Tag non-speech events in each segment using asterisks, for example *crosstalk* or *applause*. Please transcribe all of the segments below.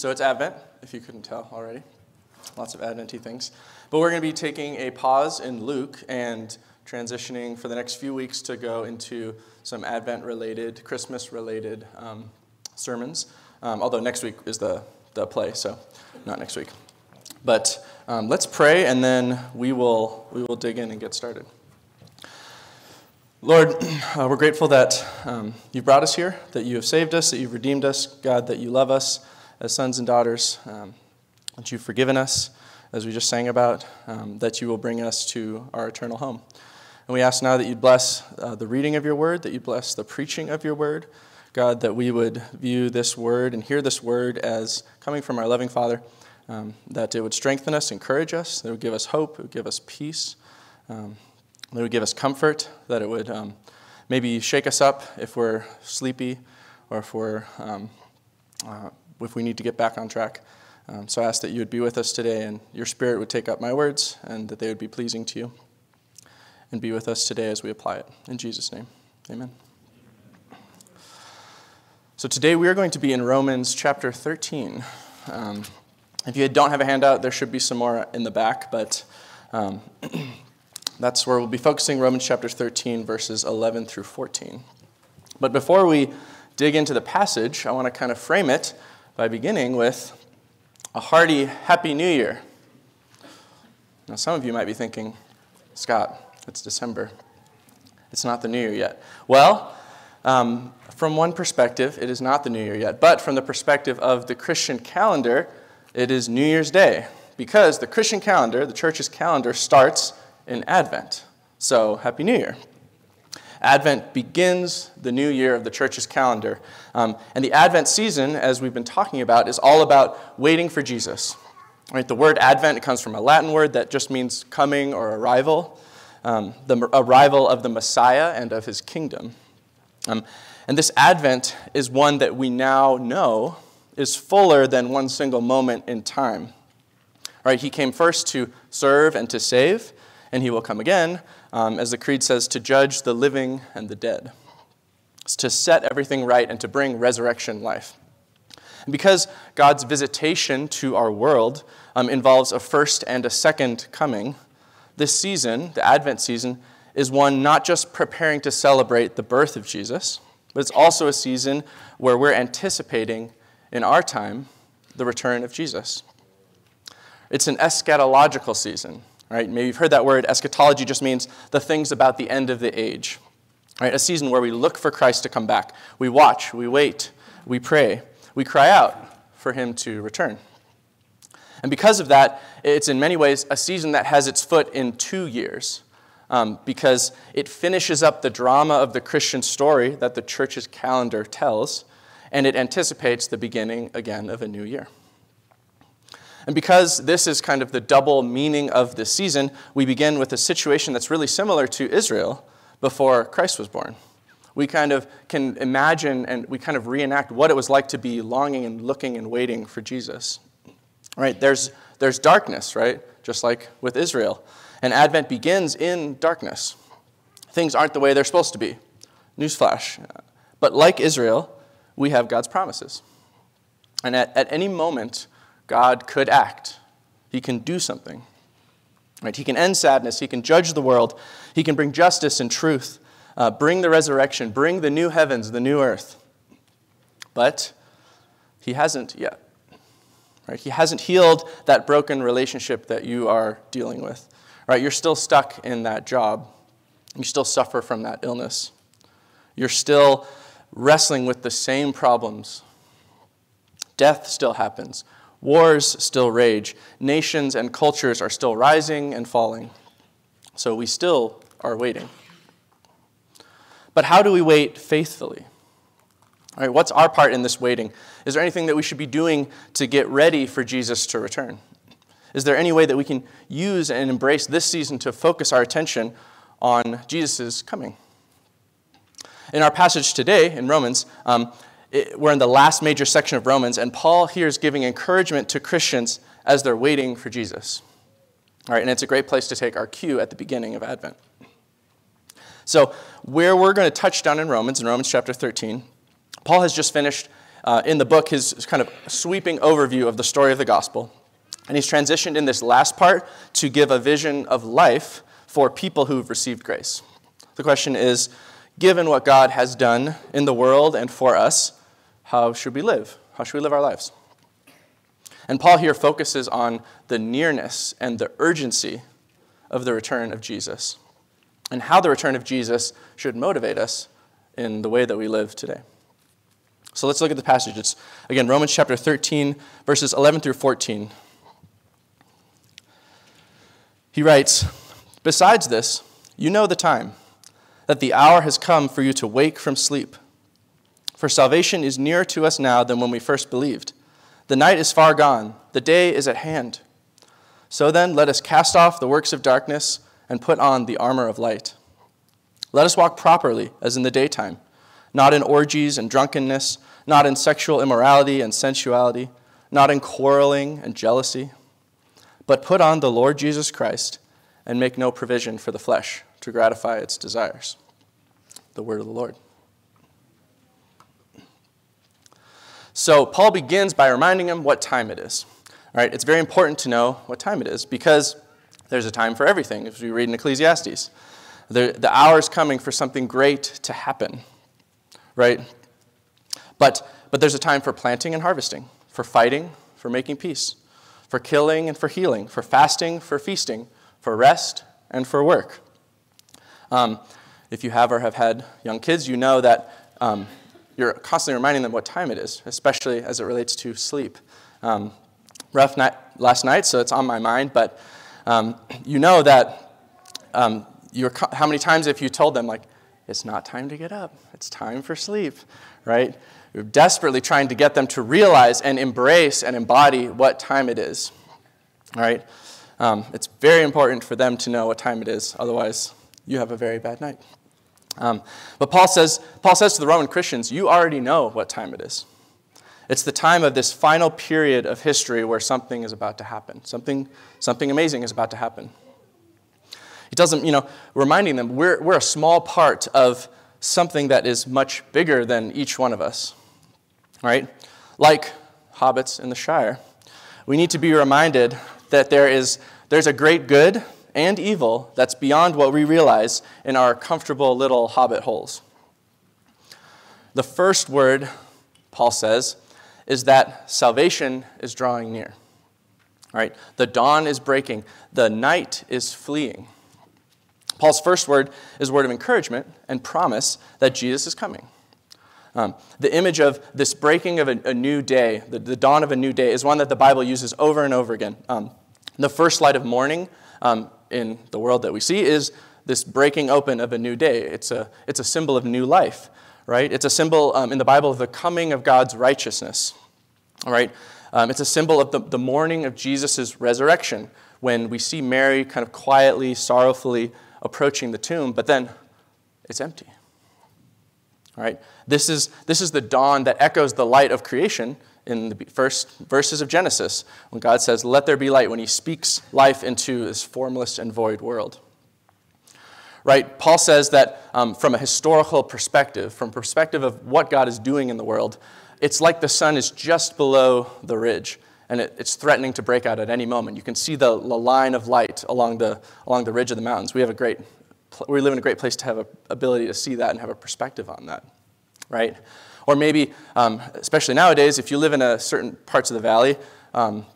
So it's Advent, if you couldn't tell already. Lots of Adventy things. But we're going to be taking a pause in Luke and transitioning for the next few weeks to go into some Advent related, Christmas related um, sermons. Um, although next week is the, the play, so not next week. But um, let's pray and then we will, we will dig in and get started. Lord, *clears throat* uh, we're grateful that um, you've brought us here, that you have saved us, that you've redeemed us, God, that you love us as sons and daughters, um, that you've forgiven us, as we just sang about, um, that you will bring us to our eternal home. And we ask now that you bless uh, the reading of your word, that you bless the preaching of your word. God, that we would view this word and hear this word as coming from our loving Father, um, that it would strengthen us, encourage us, that it would give us hope, it would give us peace, um, that it would give us comfort, that it would um, maybe shake us up if we're sleepy or if we're um, uh, if we need to get back on track. Um, so I ask that you would be with us today and your spirit would take up my words and that they would be pleasing to you. And be with us today as we apply it. In Jesus' name, amen. So today we are going to be in Romans chapter 13. Um, if you don't have a handout, there should be some more in the back, but um, *clears throat* that's where we'll be focusing Romans chapter 13, verses 11 through 14. But before we dig into the passage, I want to kind of frame it by beginning with a hearty Happy New Year. Now, some of you might be thinking, Scott, it's December. It's not the New Year yet. Well, um, from one perspective, it is not the New Year yet. But from the perspective of the Christian calendar, it is New Year's Day. Because the Christian calendar, the church's calendar, starts in Advent. So, Happy New Year. Advent begins the new year of the church's calendar. Um, and the Advent season, as we've been talking about, is all about waiting for Jesus. Right, the word Advent comes from a Latin word that just means coming or arrival, um, the arrival of the Messiah and of his kingdom. Um, and this Advent is one that we now know is fuller than one single moment in time. Right, he came first to serve and to save, and he will come again, um, as the Creed says, to judge the living and the dead. It's to set everything right and to bring resurrection life. And because God's visitation to our world um, involves a first and a second coming, this season, the Advent season, is one not just preparing to celebrate the birth of Jesus, but it's also a season where we're anticipating in our time the return of Jesus. It's an eschatological season. Right? Maybe you've heard that word. Eschatology just means the things about the end of the age. Right? A season where we look for Christ to come back. We watch, we wait, we pray, we cry out for him to return. And because of that, it's in many ways a season that has its foot in two years. Um, because it finishes up the drama of the Christian story that the church's calendar tells, and it anticipates the beginning again of a new year. And because this is kind of the double meaning of this season, we begin with a situation that's really similar to Israel before Christ was born. We kind of can imagine and we kind of reenact what it was like to be longing and looking and waiting for Jesus. Right? There's, there's darkness, right? Just like with Israel. And Advent begins in darkness. Things aren't the way they're supposed to be. Newsflash. But like Israel, we have God's promises. And at, at any moment, God could act. He can do something. Right? He can end sadness. He can judge the world. He can bring justice and truth, uh, bring the resurrection, bring the new heavens, the new earth. But he hasn't yet. Right? He hasn't healed that broken relationship that you are dealing with. Right? You're still stuck in that job. You still suffer from that illness. You're still wrestling with the same problems. Death still happens. Wars still rage. Nations and cultures are still rising and falling. So we still are waiting. But how do we wait faithfully? All right, what's our part in this waiting? Is there anything that we should be doing to get ready for Jesus to return? Is there any way that we can use and embrace this season to focus our attention on Jesus' coming? In our passage today in Romans, um, we're in the last major section of Romans, and Paul here is giving encouragement to Christians as they're waiting for Jesus. All right, and it's a great place to take our cue at the beginning of Advent. So, where we're going to touch down in Romans, in Romans chapter 13, Paul has just finished uh, in the book his kind of sweeping overview of the story of the gospel. And he's transitioned in this last part to give a vision of life for people who've received grace. The question is given what God has done in the world and for us, how should we live? How should we live our lives? And Paul here focuses on the nearness and the urgency of the return of Jesus and how the return of Jesus should motivate us in the way that we live today. So let's look at the passage. It's, again, Romans chapter 13, verses 11 through 14. He writes, Besides this, you know the time, that the hour has come for you to wake from sleep. For salvation is nearer to us now than when we first believed. The night is far gone, the day is at hand. So then, let us cast off the works of darkness and put on the armor of light. Let us walk properly as in the daytime, not in orgies and drunkenness, not in sexual immorality and sensuality, not in quarreling and jealousy, but put on the Lord Jesus Christ and make no provision for the flesh to gratify its desires. The word of the Lord. So, Paul begins by reminding him what time it is. All right, it's very important to know what time it is because there's a time for everything, as we read in Ecclesiastes. The, the hour is coming for something great to happen, right? But, but there's a time for planting and harvesting, for fighting, for making peace, for killing and for healing, for fasting, for feasting, for rest, and for work. Um, if you have or have had young kids, you know that um, you're constantly reminding them what time it is, especially as it relates to sleep. Um, rough night last night, so it's on my mind, but um, you know that um, you're, how many times have you told them, like, it's not time to get up, it's time for sleep, right? You're desperately trying to get them to realize and embrace and embody what time it is, all right? Um, it's very important for them to know what time it is, otherwise, you have a very bad night. Um, but Paul says, Paul says to the Roman Christians, you already know what time it is. It's the time of this final period of history where something is about to happen. Something, something amazing is about to happen. He doesn't, you know, reminding them we're, we're a small part of something that is much bigger than each one of us, right? Like hobbits in the Shire. We need to be reminded that there is, there's a great good and evil that's beyond what we realize in our comfortable little hobbit holes. The first word, Paul says, is that salvation is drawing near. Right? The dawn is breaking, the night is fleeing. Paul's first word is a word of encouragement and promise that Jesus is coming. Um, the image of this breaking of a, a new day, the, the, dawn of a new day, is one that the Bible uses over and over again. Um, the first light of morning um, in the world that we see is this breaking open of a new day. It's a, it's a symbol of new life, right? It's a symbol um, in the Bible of the coming of God's righteousness. Right? Um, it's a symbol of the, the morning of Jesus' resurrection when we see Mary kind of quietly, sorrowfully approaching the tomb, but then it's empty. Right? This is, this is the dawn that echoes the light of creation in the first verses of Genesis when God says, Let there be light, when he speaks life into this formless and void world. Right? Paul says that um, from a historical perspective, from perspective of what God is doing in the world, it's like the sun is just below the ridge and it, it's threatening to break out at any moment. You can see the, the, line of light along the, along the ridge of the mountains. We have a great, we live in a great place to have an ability to see that and have a perspective on that, right? Or maybe, um, especially nowadays, if you live in a certain parts of the valley, um,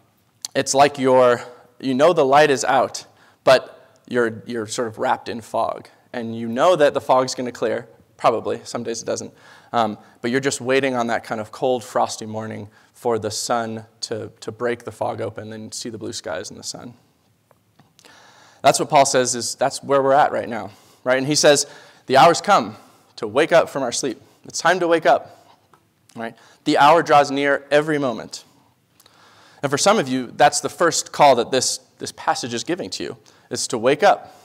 it's like you're, you know the light is out, but you're, you're sort of wrapped in fog. And you know that the fog's going to clear, probably. Some days it doesn't. Um, but you're just waiting on that kind of cold, frosty morning for the sun to, to break the fog open and see the blue skies and the sun. That's what Paul says is that's where we're at right now, right? And he says, the hour's come to wake up from our sleep. It's time to wake up, right? The hour draws near every moment. And for some of you, that's the first call that this, this passage is giving to you, is to wake up.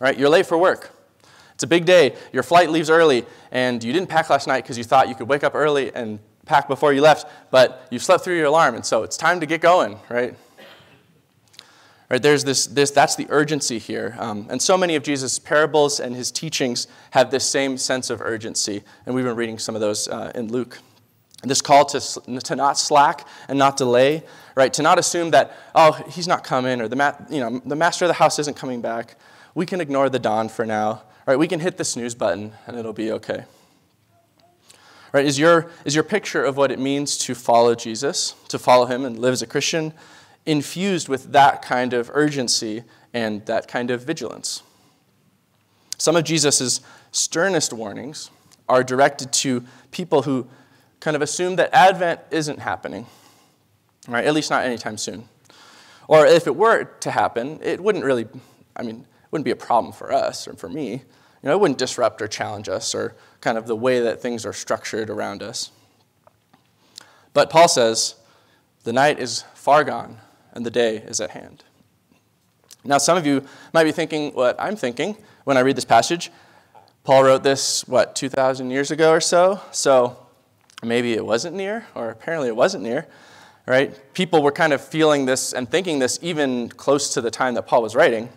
Right? You're late for work. It's a big day. Your flight leaves early, and you didn't pack last night because you thought you could wake up early and pack before you left, but you slept through your alarm, and so it's time to get going, right? Right, there's this, this, that's the urgency here. Um, and so many of Jesus' parables and his teachings have this same sense of urgency. And we've been reading some of those uh, in Luke. This call to, to not slack and not delay, right? To not assume that, oh, he's not coming or the, ma- you know, the master of the house isn't coming back. We can ignore the dawn for now, right? We can hit the snooze button and it'll be okay. Right? Is your, is your picture of what it means to follow Jesus, to follow him and live as a Christian, infused with that kind of urgency and that kind of vigilance? Some of Jesus' sternest warnings are directed to people who kind of assume that Advent isn't happening, right? At least not anytime soon. Or if it were to happen, it wouldn't really, I mean, it wouldn't be a problem for us or for me. You know, it wouldn't disrupt or challenge us or kind of the way that things are structured around us. But Paul says, the night is far gone and the day is at hand. Now, some of you might be thinking what I'm thinking when I read this passage. Paul wrote this, what, 2,000 years ago or so? So maybe it wasn't near, or apparently it wasn't near, right? People were kind of feeling this and thinking this even close to the time that Paul was writing.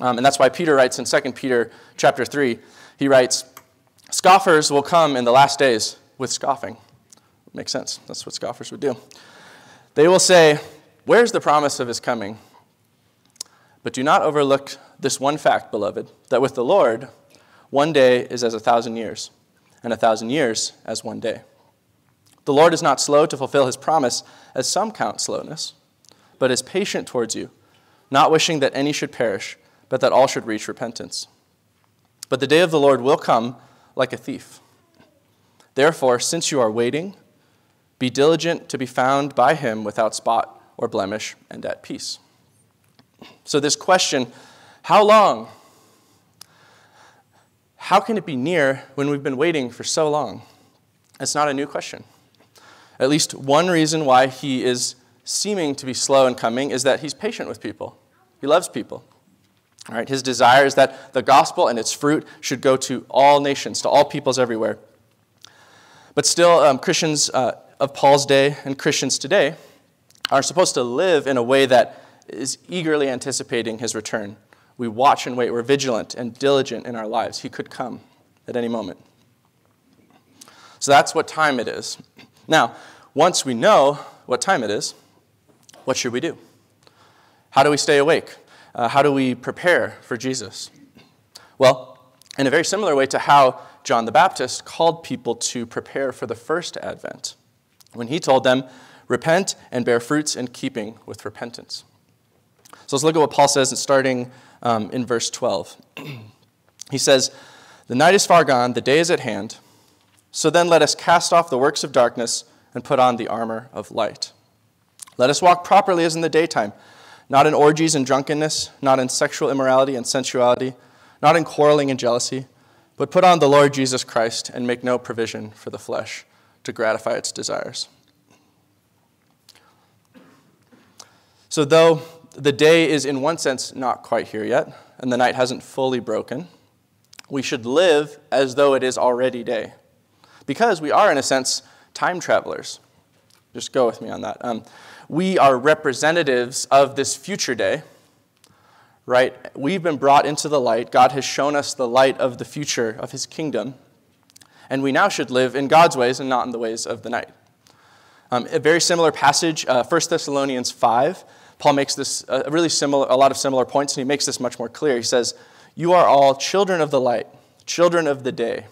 Um, and that's why Peter writes in 2 Peter chapter 3, he writes, Scoffers will come in the last days with scoffing. Makes sense. That's what scoffers would do. They will say, Where's the promise of his coming? But do not overlook this one fact, beloved, that with the Lord, one day is as a thousand years, and a thousand years as one day. The Lord is not slow to fulfill his promise, as some count slowness, but is patient towards you, not wishing that any should perish, but that all should reach repentance. But the day of the Lord will come like a thief. Therefore, since you are waiting, be diligent to be found by him without spot or blemish and at peace. So, this question how long? How can it be near when we've been waiting for so long? It's not a new question. At least one reason why he is seeming to be slow in coming is that he's patient with people. He loves people. All right, his desire is that the gospel and its fruit should go to all nations, to all peoples everywhere. But still, um, Christians uh, of Paul's day and Christians today are supposed to live in a way that is eagerly anticipating his return. We watch and wait. We're vigilant and diligent in our lives. He could come at any moment. So that's what time it is. Now, once we know what time it is, what should we do? How do we stay awake? Uh, how do we prepare for Jesus? Well, in a very similar way to how John the Baptist called people to prepare for the first advent, when he told them, Repent and bear fruits in keeping with repentance. So let's look at what Paul says, starting um, in verse 12. *clears throat* he says, The night is far gone, the day is at hand. So then let us cast off the works of darkness and put on the armor of light. Let us walk properly as in the daytime, not in orgies and drunkenness, not in sexual immorality and sensuality, not in quarreling and jealousy, but put on the Lord Jesus Christ and make no provision for the flesh to gratify its desires. So, though the day is in one sense not quite here yet, and the night hasn't fully broken, we should live as though it is already day because we are, in a sense, time travelers. Just go with me on that. Um, we are representatives of this future day, right? We've been brought into the light. God has shown us the light of the future of his kingdom. And we now should live in God's ways and not in the ways of the night. Um, a very similar passage, uh, 1 Thessalonians 5, Paul makes this a uh, really similar, a lot of similar points, and he makes this much more clear. He says, You are all children of the light, children of the day.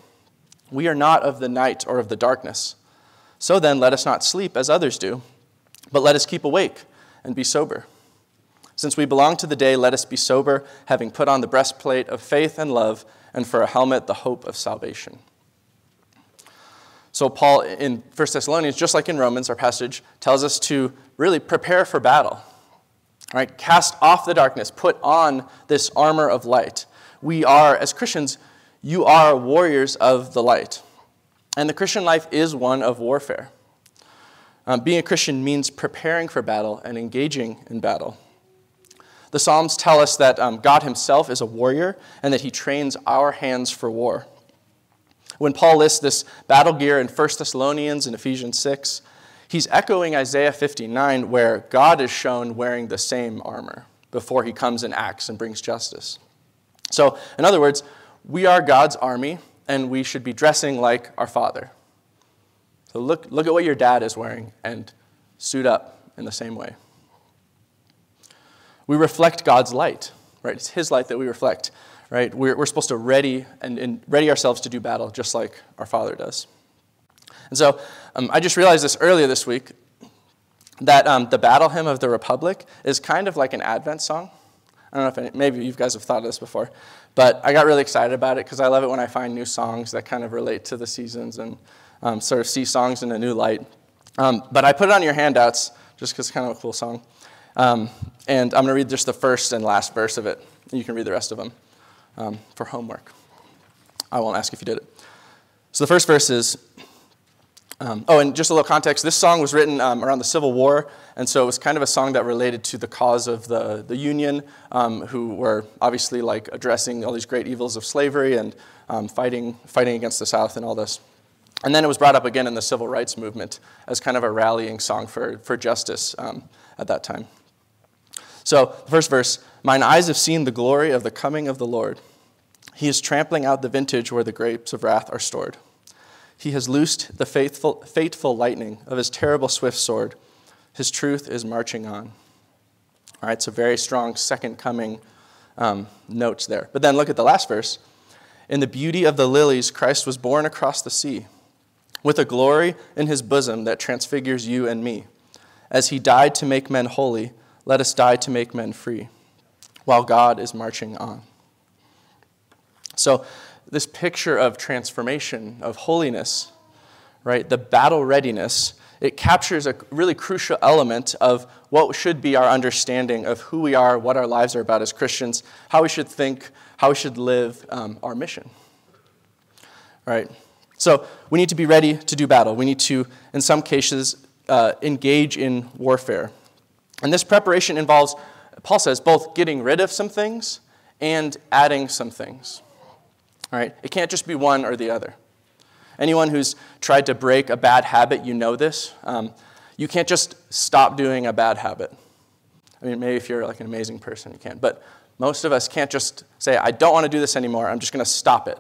We are not of the night or of the darkness. So then, let us not sleep as others do, but let us keep awake and be sober. Since we belong to the day, let us be sober, having put on the breastplate of faith and love, and for a helmet, the hope of salvation. So, Paul in 1 Thessalonians, just like in Romans, our passage, tells us to really prepare for battle. Right? Cast off the darkness, put on this armor of light. We are, as Christians, you are warriors of the light. And the Christian life is one of warfare. Um, being a Christian means preparing for battle and engaging in battle. The Psalms tell us that um, God Himself is a warrior and that He trains our hands for war. When Paul lists this battle gear in 1 Thessalonians and Ephesians 6, he's echoing Isaiah 59, where God is shown wearing the same armor before He comes and acts and brings justice. So, in other words, we are God's army, and we should be dressing like our Father. So look, look at what your dad is wearing and suit up in the same way. We reflect God's light, right? It's His light that we reflect, right? We're, we're supposed to ready and, and ready ourselves to do battle just like our Father does. And so um, I just realized this earlier this week that um, the battle hymn of the Republic is kind of like an Advent song. I don't know if any, maybe you guys have thought of this before, but I got really excited about it because I love it when I find new songs that kind of relate to the seasons and um, sort of see songs in a new light. Um, but I put it on your handouts just because it's kind of a cool song. Um, and I'm going to read just the first and last verse of it. You can read the rest of them um, for homework. I won't ask if you did it. So the first verse is um, oh, and just a little context this song was written um, around the Civil War, and so it was kind of a song that related to the cause of the, the Union, um, who were obviously like addressing all these great evils of slavery and um, fighting, fighting against the South and all this. And then it was brought up again in the civil rights movement as kind of a rallying song for, for justice um, at that time. So, the first verse Mine eyes have seen the glory of the coming of the Lord. He is trampling out the vintage where the grapes of wrath are stored. He has loosed the faithful, fateful lightning of his terrible swift sword. His truth is marching on. All right, so very strong second coming um, notes there. But then look at the last verse. In the beauty of the lilies, Christ was born across the sea, with a glory in his bosom that transfigures you and me. As he died to make men holy, let us die to make men free, while God is marching on. So, this picture of transformation, of holiness, right? The battle readiness, it captures a really crucial element of what should be our understanding of who we are, what our lives are about as Christians, how we should think, how we should live um, our mission. Right? So we need to be ready to do battle. We need to, in some cases, uh, engage in warfare. And this preparation involves, Paul says, both getting rid of some things and adding some things. All right? It can't just be one or the other. Anyone who's tried to break a bad habit, you know this. Um, you can't just stop doing a bad habit. I mean, maybe if you're like an amazing person, you can. But most of us can't just say, I don't want to do this anymore. I'm just going to stop it,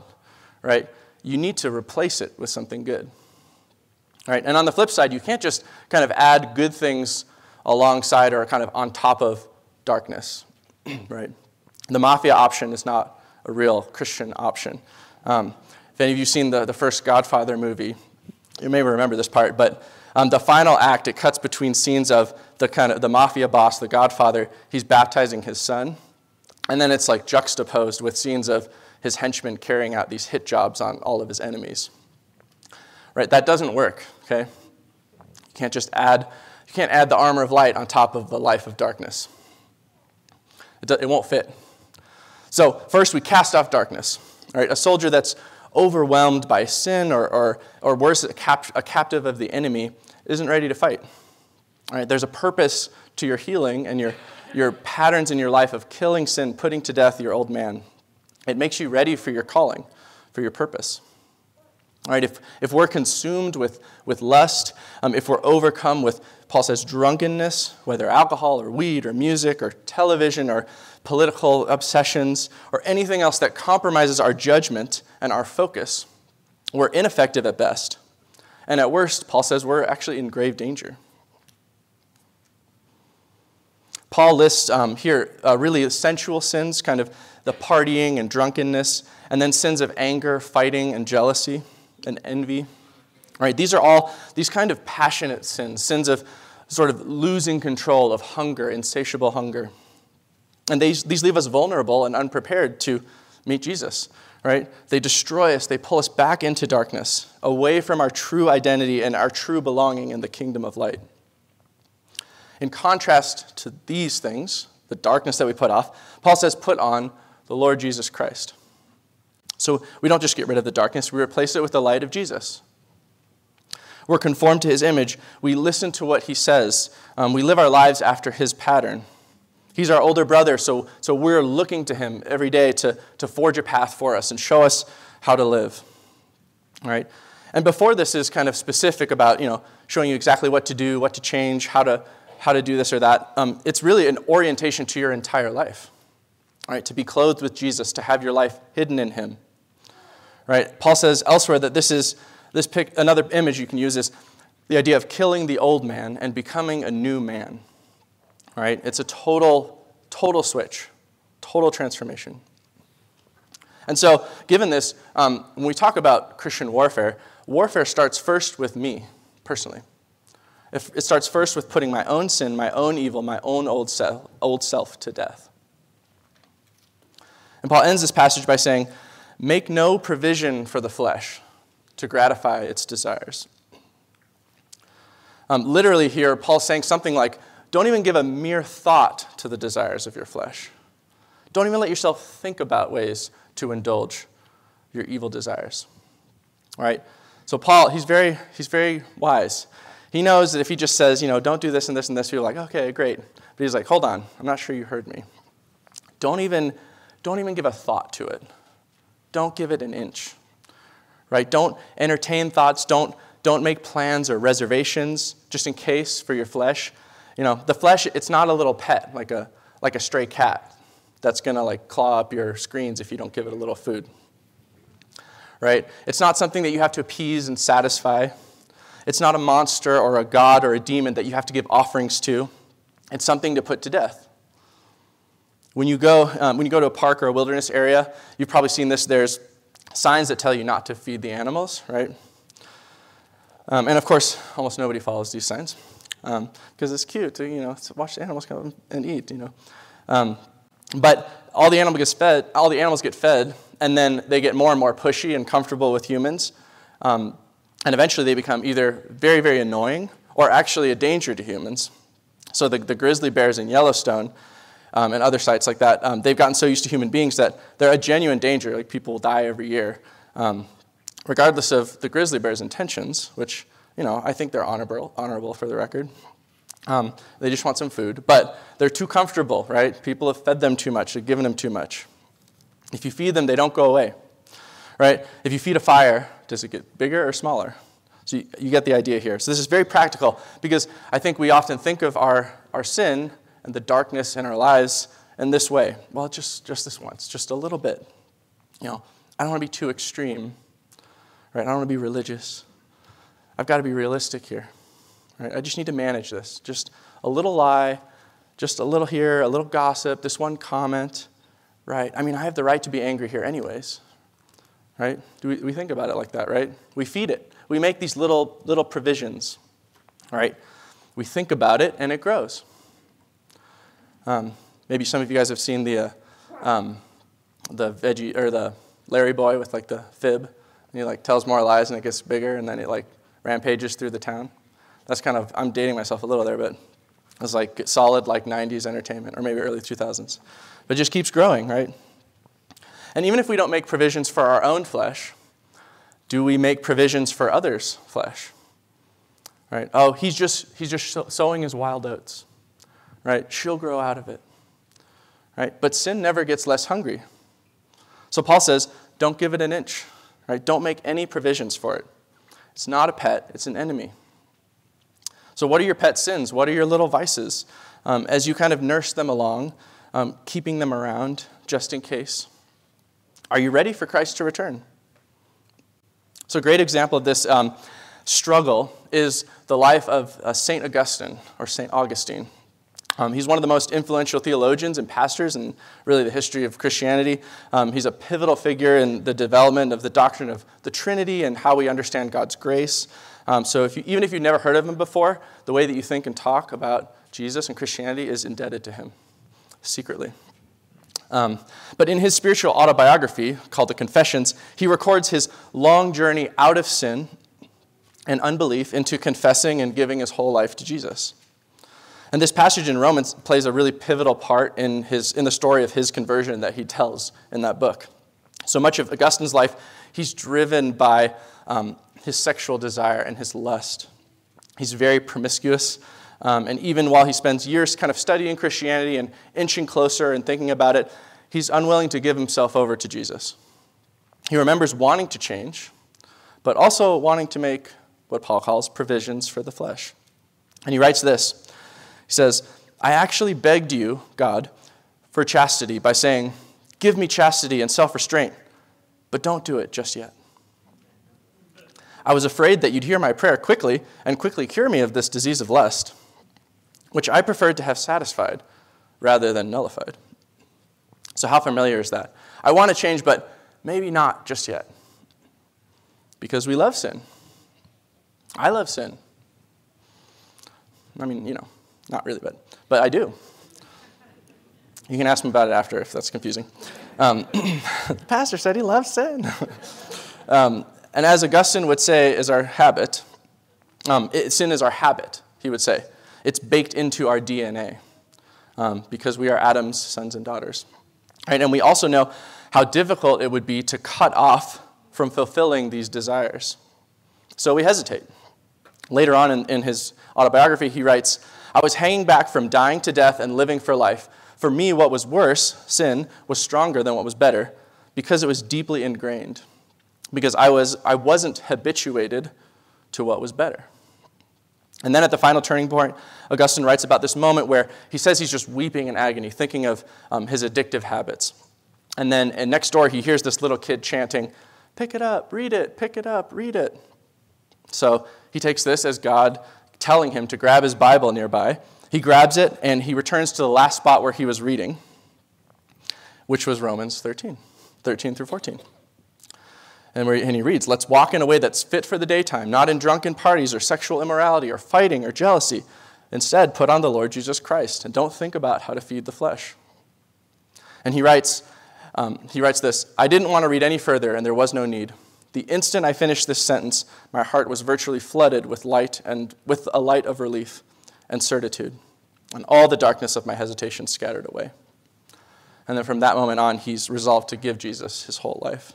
right? You need to replace it with something good. Right? And on the flip side, you can't just kind of add good things alongside or kind of on top of darkness, *clears throat* right? The mafia option is not a real Christian option. Um, if any of you seen the, the first Godfather movie, you may remember this part, but um, the final act, it cuts between scenes of the kind of the mafia boss, the Godfather, he's baptizing his son, and then it's like juxtaposed with scenes of his henchmen carrying out these hit jobs on all of his enemies. Right? That doesn't work, okay? You can't just add, you can't add the armor of light on top of the life of darkness. It, it won't fit. So, first, we cast off darkness. Right? A soldier that's overwhelmed by sin or, or, or worse, a, cap- a captive of the enemy isn't ready to fight. All right? There's a purpose to your healing and your, your patterns in your life of killing sin, putting to death your old man. It makes you ready for your calling, for your purpose. All right, if, if we're consumed with, with lust, um, if we're overcome with, Paul says, drunkenness, whether alcohol or weed or music or television or political obsessions or anything else that compromises our judgment and our focus, we're ineffective at best. And at worst, Paul says we're actually in grave danger. Paul lists um, here uh, really sensual sins, kind of the partying and drunkenness, and then sins of anger, fighting, and jealousy and envy. Right? These are all these kind of passionate sins, sins of sort of losing control, of hunger, insatiable hunger. And these, these leave us vulnerable and unprepared to meet Jesus, right? They destroy us, they pull us back into darkness, away from our true identity and our true belonging in the kingdom of light. In contrast to these things, the darkness that we put off, Paul says, put on the Lord Jesus Christ. So we don't just get rid of the darkness, we replace it with the light of Jesus. We're conformed to his image. We listen to what he says. Um, we live our lives after his pattern. He's our older brother, so, so we're looking to him every day to, to forge a path for us and show us how to live. All right? And before this is kind of specific about, you know, showing you exactly what to do, what to change, how to, how to do this or that, um, it's really an orientation to your entire life. All right? To be clothed with Jesus, to have your life hidden in him. Right? Paul says elsewhere that this is, This pic, another image you can use is the idea of killing the old man and becoming a new man. Right? It's a total, total switch, total transformation. And so, given this, um, when we talk about Christian warfare, warfare starts first with me, personally. It starts first with putting my own sin, my own evil, my own old self, old self to death. And Paul ends this passage by saying, Make no provision for the flesh to gratify its desires. Um, literally, here, Paul's saying something like, Don't even give a mere thought to the desires of your flesh. Don't even let yourself think about ways to indulge your evil desires. All right? So, Paul, he's very, he's very wise. He knows that if he just says, you know, don't do this and this and this, you're like, okay, great. But he's like, hold on, I'm not sure you heard me. Don't even, don't even give a thought to it. Don't give it an inch. Right? Don't entertain thoughts. Don't, don't make plans or reservations just in case for your flesh. You know, the flesh, it's not a little pet like a, like a stray cat that's going to like claw up your screens if you don't give it a little food. Right? It's not something that you have to appease and satisfy. It's not a monster or a god or a demon that you have to give offerings to. It's something to put to death. When you go, um, when you go to a park or a wilderness area, you've probably seen this. There's signs that tell you not to feed the animals, right? Um, and of course, almost nobody follows these signs because um, it's cute to you know watch the animals come and eat, you know. Um, but all the animals get fed. All the animals get fed, and then they get more and more pushy and comfortable with humans. Um, and eventually they become either very, very annoying or actually a danger to humans. So the, the grizzly bears in Yellowstone um, and other sites like that, um, they've gotten so used to human beings that they're a genuine danger. Like people die every year, um, regardless of the grizzly bear's intentions, which you know I think they're honorable, honorable for the record. Um, they just want some food, but they're too comfortable, right? People have fed them too much, they've given them too much. If you feed them, they don't go away, right? If you feed a fire, does it get bigger or smaller? So you, you, get the idea here. So this is very practical because I think we often think of our, our sin and the darkness in our lives in this way. Well, just, just this once, just a little bit. You know, I don't want to be too extreme, right? I don't want to be religious. I've got to be realistic here, right? I just need to manage this. Just a little lie, just a little here, a little gossip, this one comment, right? I mean, I have the right to be angry here, anyways, right? Do we, we think about it like that, right? We feed it. We make these little, little provisions, right? We think about it and it grows. Um, maybe some of you guys have seen the, uh, um, the veggie, or the Larry boy with like the fib. And he like tells more lies and it gets bigger and then it like rampages through the town. That's kind of, I'm dating myself a little there, but it's like solid like 90s entertainment or maybe early 2000s. But just keeps growing, right? And even if we don't make provisions for our own flesh, do we make provisions for others' flesh? Right? Oh, he's just, he's just sowing his wild oats. Right? She'll grow out of it. Right? But sin never gets less hungry. So Paul says, don't give it an inch. Right? Don't make any provisions for it. It's not a pet, it's an enemy. So, what are your pet sins? What are your little vices? Um, as you kind of nurse them along, um, keeping them around just in case. Are you ready for Christ to return? So, a great example of this um, struggle is the life of uh, St. Augustine, or St. Augustine. Um, he's one of the most influential theologians and pastors in really the history of Christianity. Um, he's a pivotal figure in the development of the doctrine of the Trinity and how we understand God's grace. Um, so, if you, even if you've never heard of him before, the way that you think and talk about Jesus and Christianity is indebted to him secretly. Um, but in his spiritual autobiography called The Confessions, he records his long journey out of sin and unbelief into confessing and giving his whole life to Jesus. And this passage in Romans plays a really pivotal part in, his, in the story of his conversion that he tells in that book. So much of Augustine's life, he's driven by um, his sexual desire and his lust. He's very promiscuous. Um, and even while he spends years kind of studying Christianity and inching closer and thinking about it, he's unwilling to give himself over to Jesus. He remembers wanting to change, but also wanting to make what Paul calls provisions for the flesh. And he writes this says, I actually begged you, God, for chastity by saying, Give me chastity and self restraint, but don't do it just yet. I was afraid that you'd hear my prayer quickly and quickly cure me of this disease of lust, which I preferred to have satisfied rather than nullified. So, how familiar is that? I want to change, but maybe not just yet. Because we love sin. I love sin. I mean, you know, not really, but, but I do. You can ask me about it after if that's confusing. Um, *clears throat* the pastor said he loves sin. *laughs* um, and as Augustine would say, is our habit. Um, it, sin is our habit, he would say. It's baked into our DNA um, because we are Adam's sons and daughters. Right? And we also know how difficult it would be to cut off from fulfilling these desires. So we hesitate. Later on in, in his autobiography, he writes, I was hanging back from dying to death and living for life. For me, what was worse, sin, was stronger than what was better because it was deeply ingrained, because I, was, I wasn't habituated to what was better. And then at the final turning point, Augustine writes about this moment where he says he's just weeping in agony, thinking of um, his addictive habits. And then and next door, he hears this little kid chanting, Pick it up, read it, pick it up, read it. So he takes this as God telling him to grab his Bible nearby. He grabs it and he returns to the last spot where he was reading, which was Romans 13, 13 through 14. And, and he reads, Let's walk in a way that's fit for the daytime, not in drunken parties or sexual immorality or fighting or jealousy. Instead, put on the Lord Jesus Christ and don't think about how to feed the flesh. And he writes, um, he writes this I didn't want to read any further, and there was no need. The instant I finished this sentence, my heart was virtually flooded with light and with a light of relief and certitude, and all the darkness of my hesitation scattered away. And then from that moment on, he's resolved to give Jesus his whole life.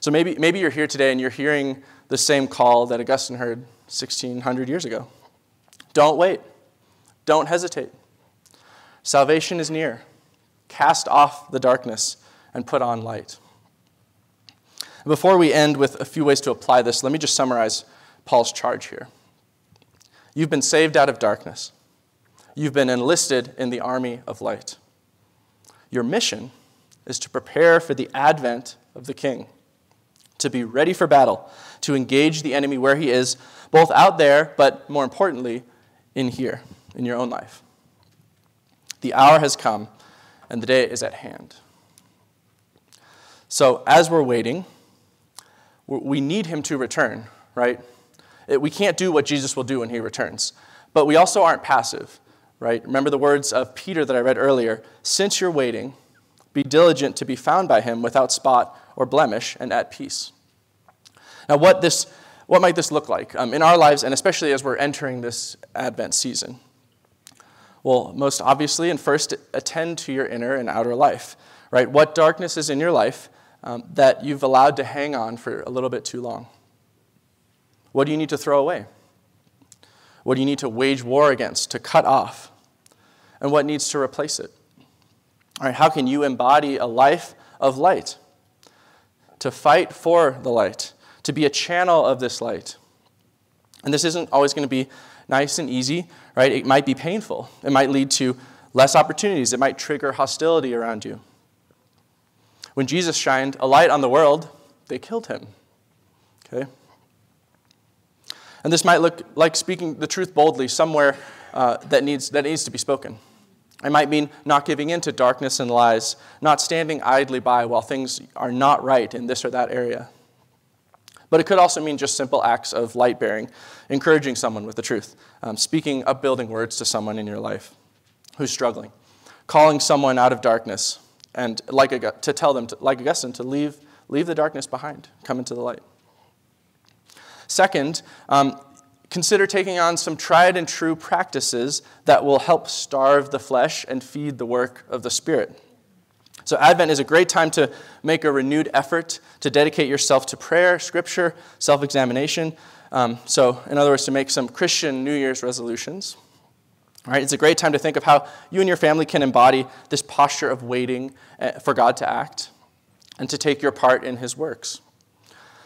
So maybe, maybe you're here today and you're hearing the same call that Augustine heard 1600 years ago. Don't wait. Don't hesitate. Salvation is near. Cast off the darkness and put on light. Before we end with a few ways to apply this, let me just summarize Paul's charge here. You've been saved out of darkness. You've been enlisted in the army of light. Your mission is to prepare for the advent of the king, to be ready for battle, to engage the enemy where he is, both out there, but more importantly, in here, in your own life. The hour has come, and the day is at hand. So, as we're waiting, we need him to return, right? We can't do what Jesus will do when he returns. But we also aren't passive, right? Remember the words of Peter that I read earlier since you're waiting, be diligent to be found by him without spot or blemish and at peace. Now, what, this, what might this look like um, in our lives, and especially as we're entering this Advent season? Well, most obviously, and first, attend to your inner and outer life, right? What darkness is in your life um, that you've allowed to hang on for a little bit too long? What do you need to throw away? What do you need to wage war against, to cut off? And what needs to replace it? All right, how can you embody a life of light? To fight for the light, to be a channel of this light. And this isn't always going to be nice and easy, right? It might be painful. It might lead to less opportunities. It might trigger hostility around you. When Jesus shined a light on the world, they killed him. Okay? And this might look like speaking the truth boldly somewhere uh, that, needs, that needs to be spoken. It might mean not giving in to darkness and lies, not standing idly by while things are not right in this or that area. But it could also mean just simple acts of light bearing, encouraging someone with the truth, um, speaking upbuilding words to someone in your life who's struggling, calling someone out of darkness, and like to tell them, to, like Augustine, to leave, leave the darkness behind, come into the light. Second, um, consider taking on some tried and true practices that will help starve the flesh and feed the work of the Spirit. So, Advent is a great time to make a renewed effort to dedicate yourself to prayer, scripture, self examination. Um, so, in other words, to make some Christian New Year's resolutions. Right, it's a great time to think of how you and your family can embody this posture of waiting eh, for God to act and to take your part in His works.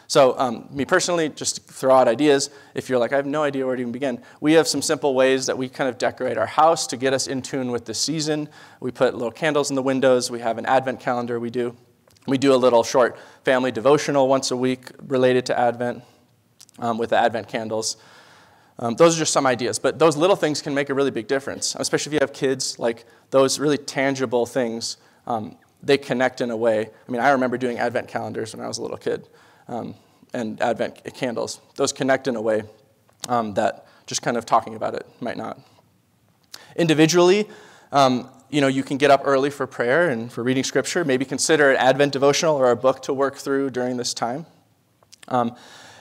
So, um, me personally, just throw out ideas. If you're like, I have no idea where to even begin, we have some simple ways that we kind of decorate our house to get us in tune with the season. We put little candles in the windows. We have an advent calendar we do. We do a little short family devotional once a week related to Advent um, with the Advent candles. Um, those are just some ideas, but those little things can make a really big difference, especially if you have kids. Like those really tangible things, um, they connect in a way. I mean, I remember doing Advent calendars when I was a little kid, um, and Advent candles. Those connect in a way um, that just kind of talking about it might not. Individually, um, you know, you can get up early for prayer and for reading scripture. Maybe consider an Advent devotional or a book to work through during this time.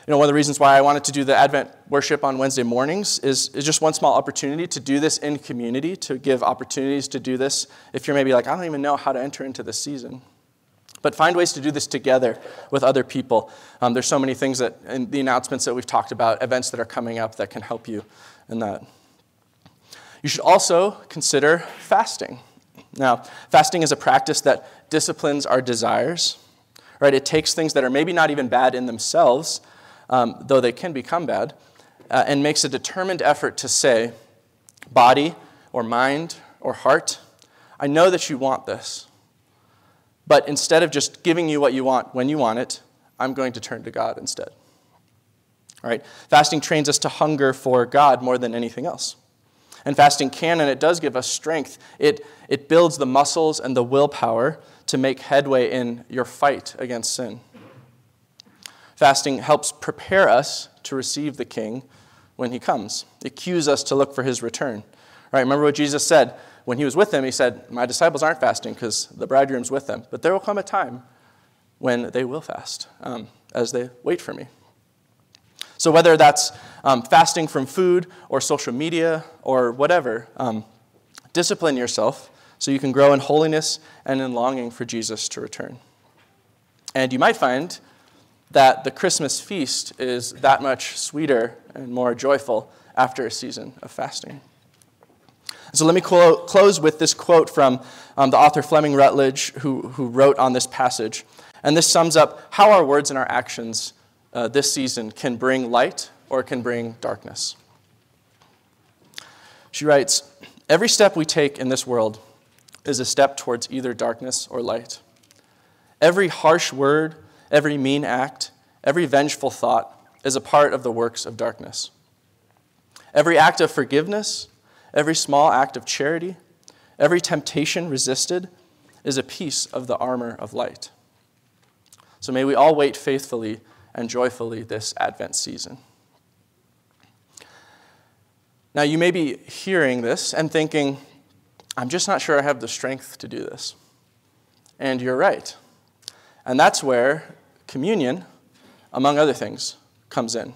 You know, one of the reasons why I wanted to do the Advent worship on Wednesday mornings is, is just one small opportunity to do this in community, to give opportunities to do this. If you're maybe like, I don't even know how to enter into this season. But find ways to do this together with other people. Um, there's so many things that, in the announcements that we've talked about, events that are coming up that can help you in that. You should also consider fasting. Now, fasting is a practice that disciplines our desires, right? It takes things that are maybe not even bad in themselves, um, though they can become bad, uh, and makes a determined effort to say, body or mind or heart, I know that you want this. But instead of just giving you what you want when you want it, I'm going to turn to God instead. All right? Fasting trains us to hunger for God more than anything else. And fasting can and it does give us strength. It, it builds the muscles and the willpower to make headway in your fight against sin. Fasting helps prepare us to receive the King when he comes. It cues us to look for his return. Right? Remember what Jesus said when he was with them? He said, My disciples aren't fasting because the bridegroom's with them. But there will come a time when they will fast um, as they wait for me. So, whether that's um, fasting from food or social media or whatever, um, discipline yourself so you can grow in holiness and in longing for Jesus to return. And you might find that the Christmas feast is that much sweeter and more joyful after a season of fasting. So let me close with this quote from um, the author Fleming Rutledge, who, who wrote on this passage. And this sums up how our words and our actions uh, this season can bring light or can bring darkness. She writes Every step we take in this world is a step towards either darkness or light. Every harsh word every mean act, every vengeful thought is a part of the works of darkness. Every act of forgiveness, every small act of charity, every temptation resisted is a piece of the armor of light. So may we all wait faithfully and joyfully this Advent season. Now, you may be hearing this and thinking, I'm just not sure I have the strength to do this. And you're right. And that's where communion, among other things, comes in.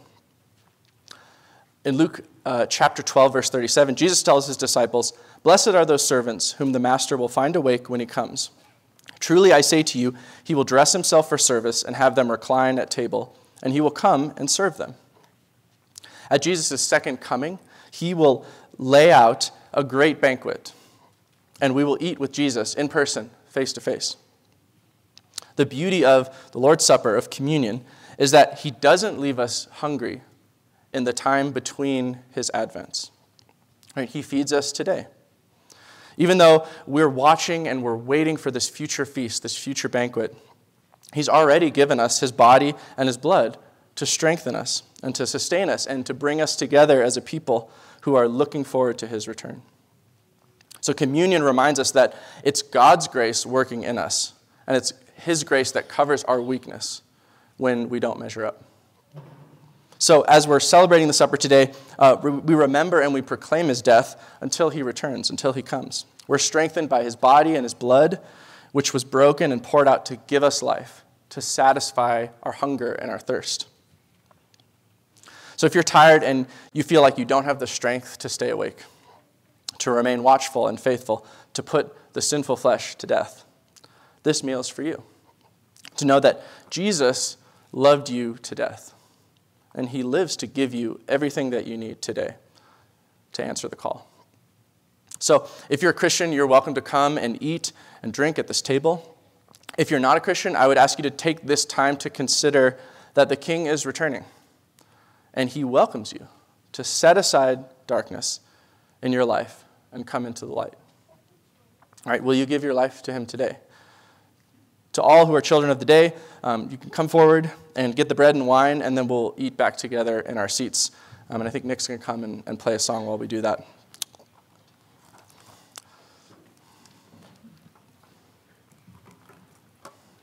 In Luke uh, chapter 12, verse 37, Jesus tells his disciples, Blessed are those servants whom the master will find awake when he comes. Truly I say to you, he will dress himself for service and have them recline at table, and he will come and serve them. At Jesus' second coming, he will lay out a great banquet, and we will eat with Jesus in person, face to face. The beauty of the Lord's Supper, of communion, is that He doesn't leave us hungry in the time between His advents. Right? He feeds us today. Even though we're watching and we're waiting for this future feast, this future banquet, He's already given us His body and His blood to strengthen us and to sustain us and to bring us together as a people who are looking forward to His return. So, communion reminds us that it's God's grace working in us, and it's his grace that covers our weakness when we don't measure up. So, as we're celebrating the supper today, uh, we remember and we proclaim his death until he returns, until he comes. We're strengthened by his body and his blood, which was broken and poured out to give us life, to satisfy our hunger and our thirst. So, if you're tired and you feel like you don't have the strength to stay awake, to remain watchful and faithful, to put the sinful flesh to death, this meal is for you to know that Jesus loved you to death, and he lives to give you everything that you need today to answer the call. So, if you're a Christian, you're welcome to come and eat and drink at this table. If you're not a Christian, I would ask you to take this time to consider that the King is returning, and he welcomes you to set aside darkness in your life and come into the light. All right, will you give your life to him today? To all who are children of the day, um, you can come forward and get the bread and wine, and then we'll eat back together in our seats. Um, and I think Nick's going to come and, and play a song while we do that.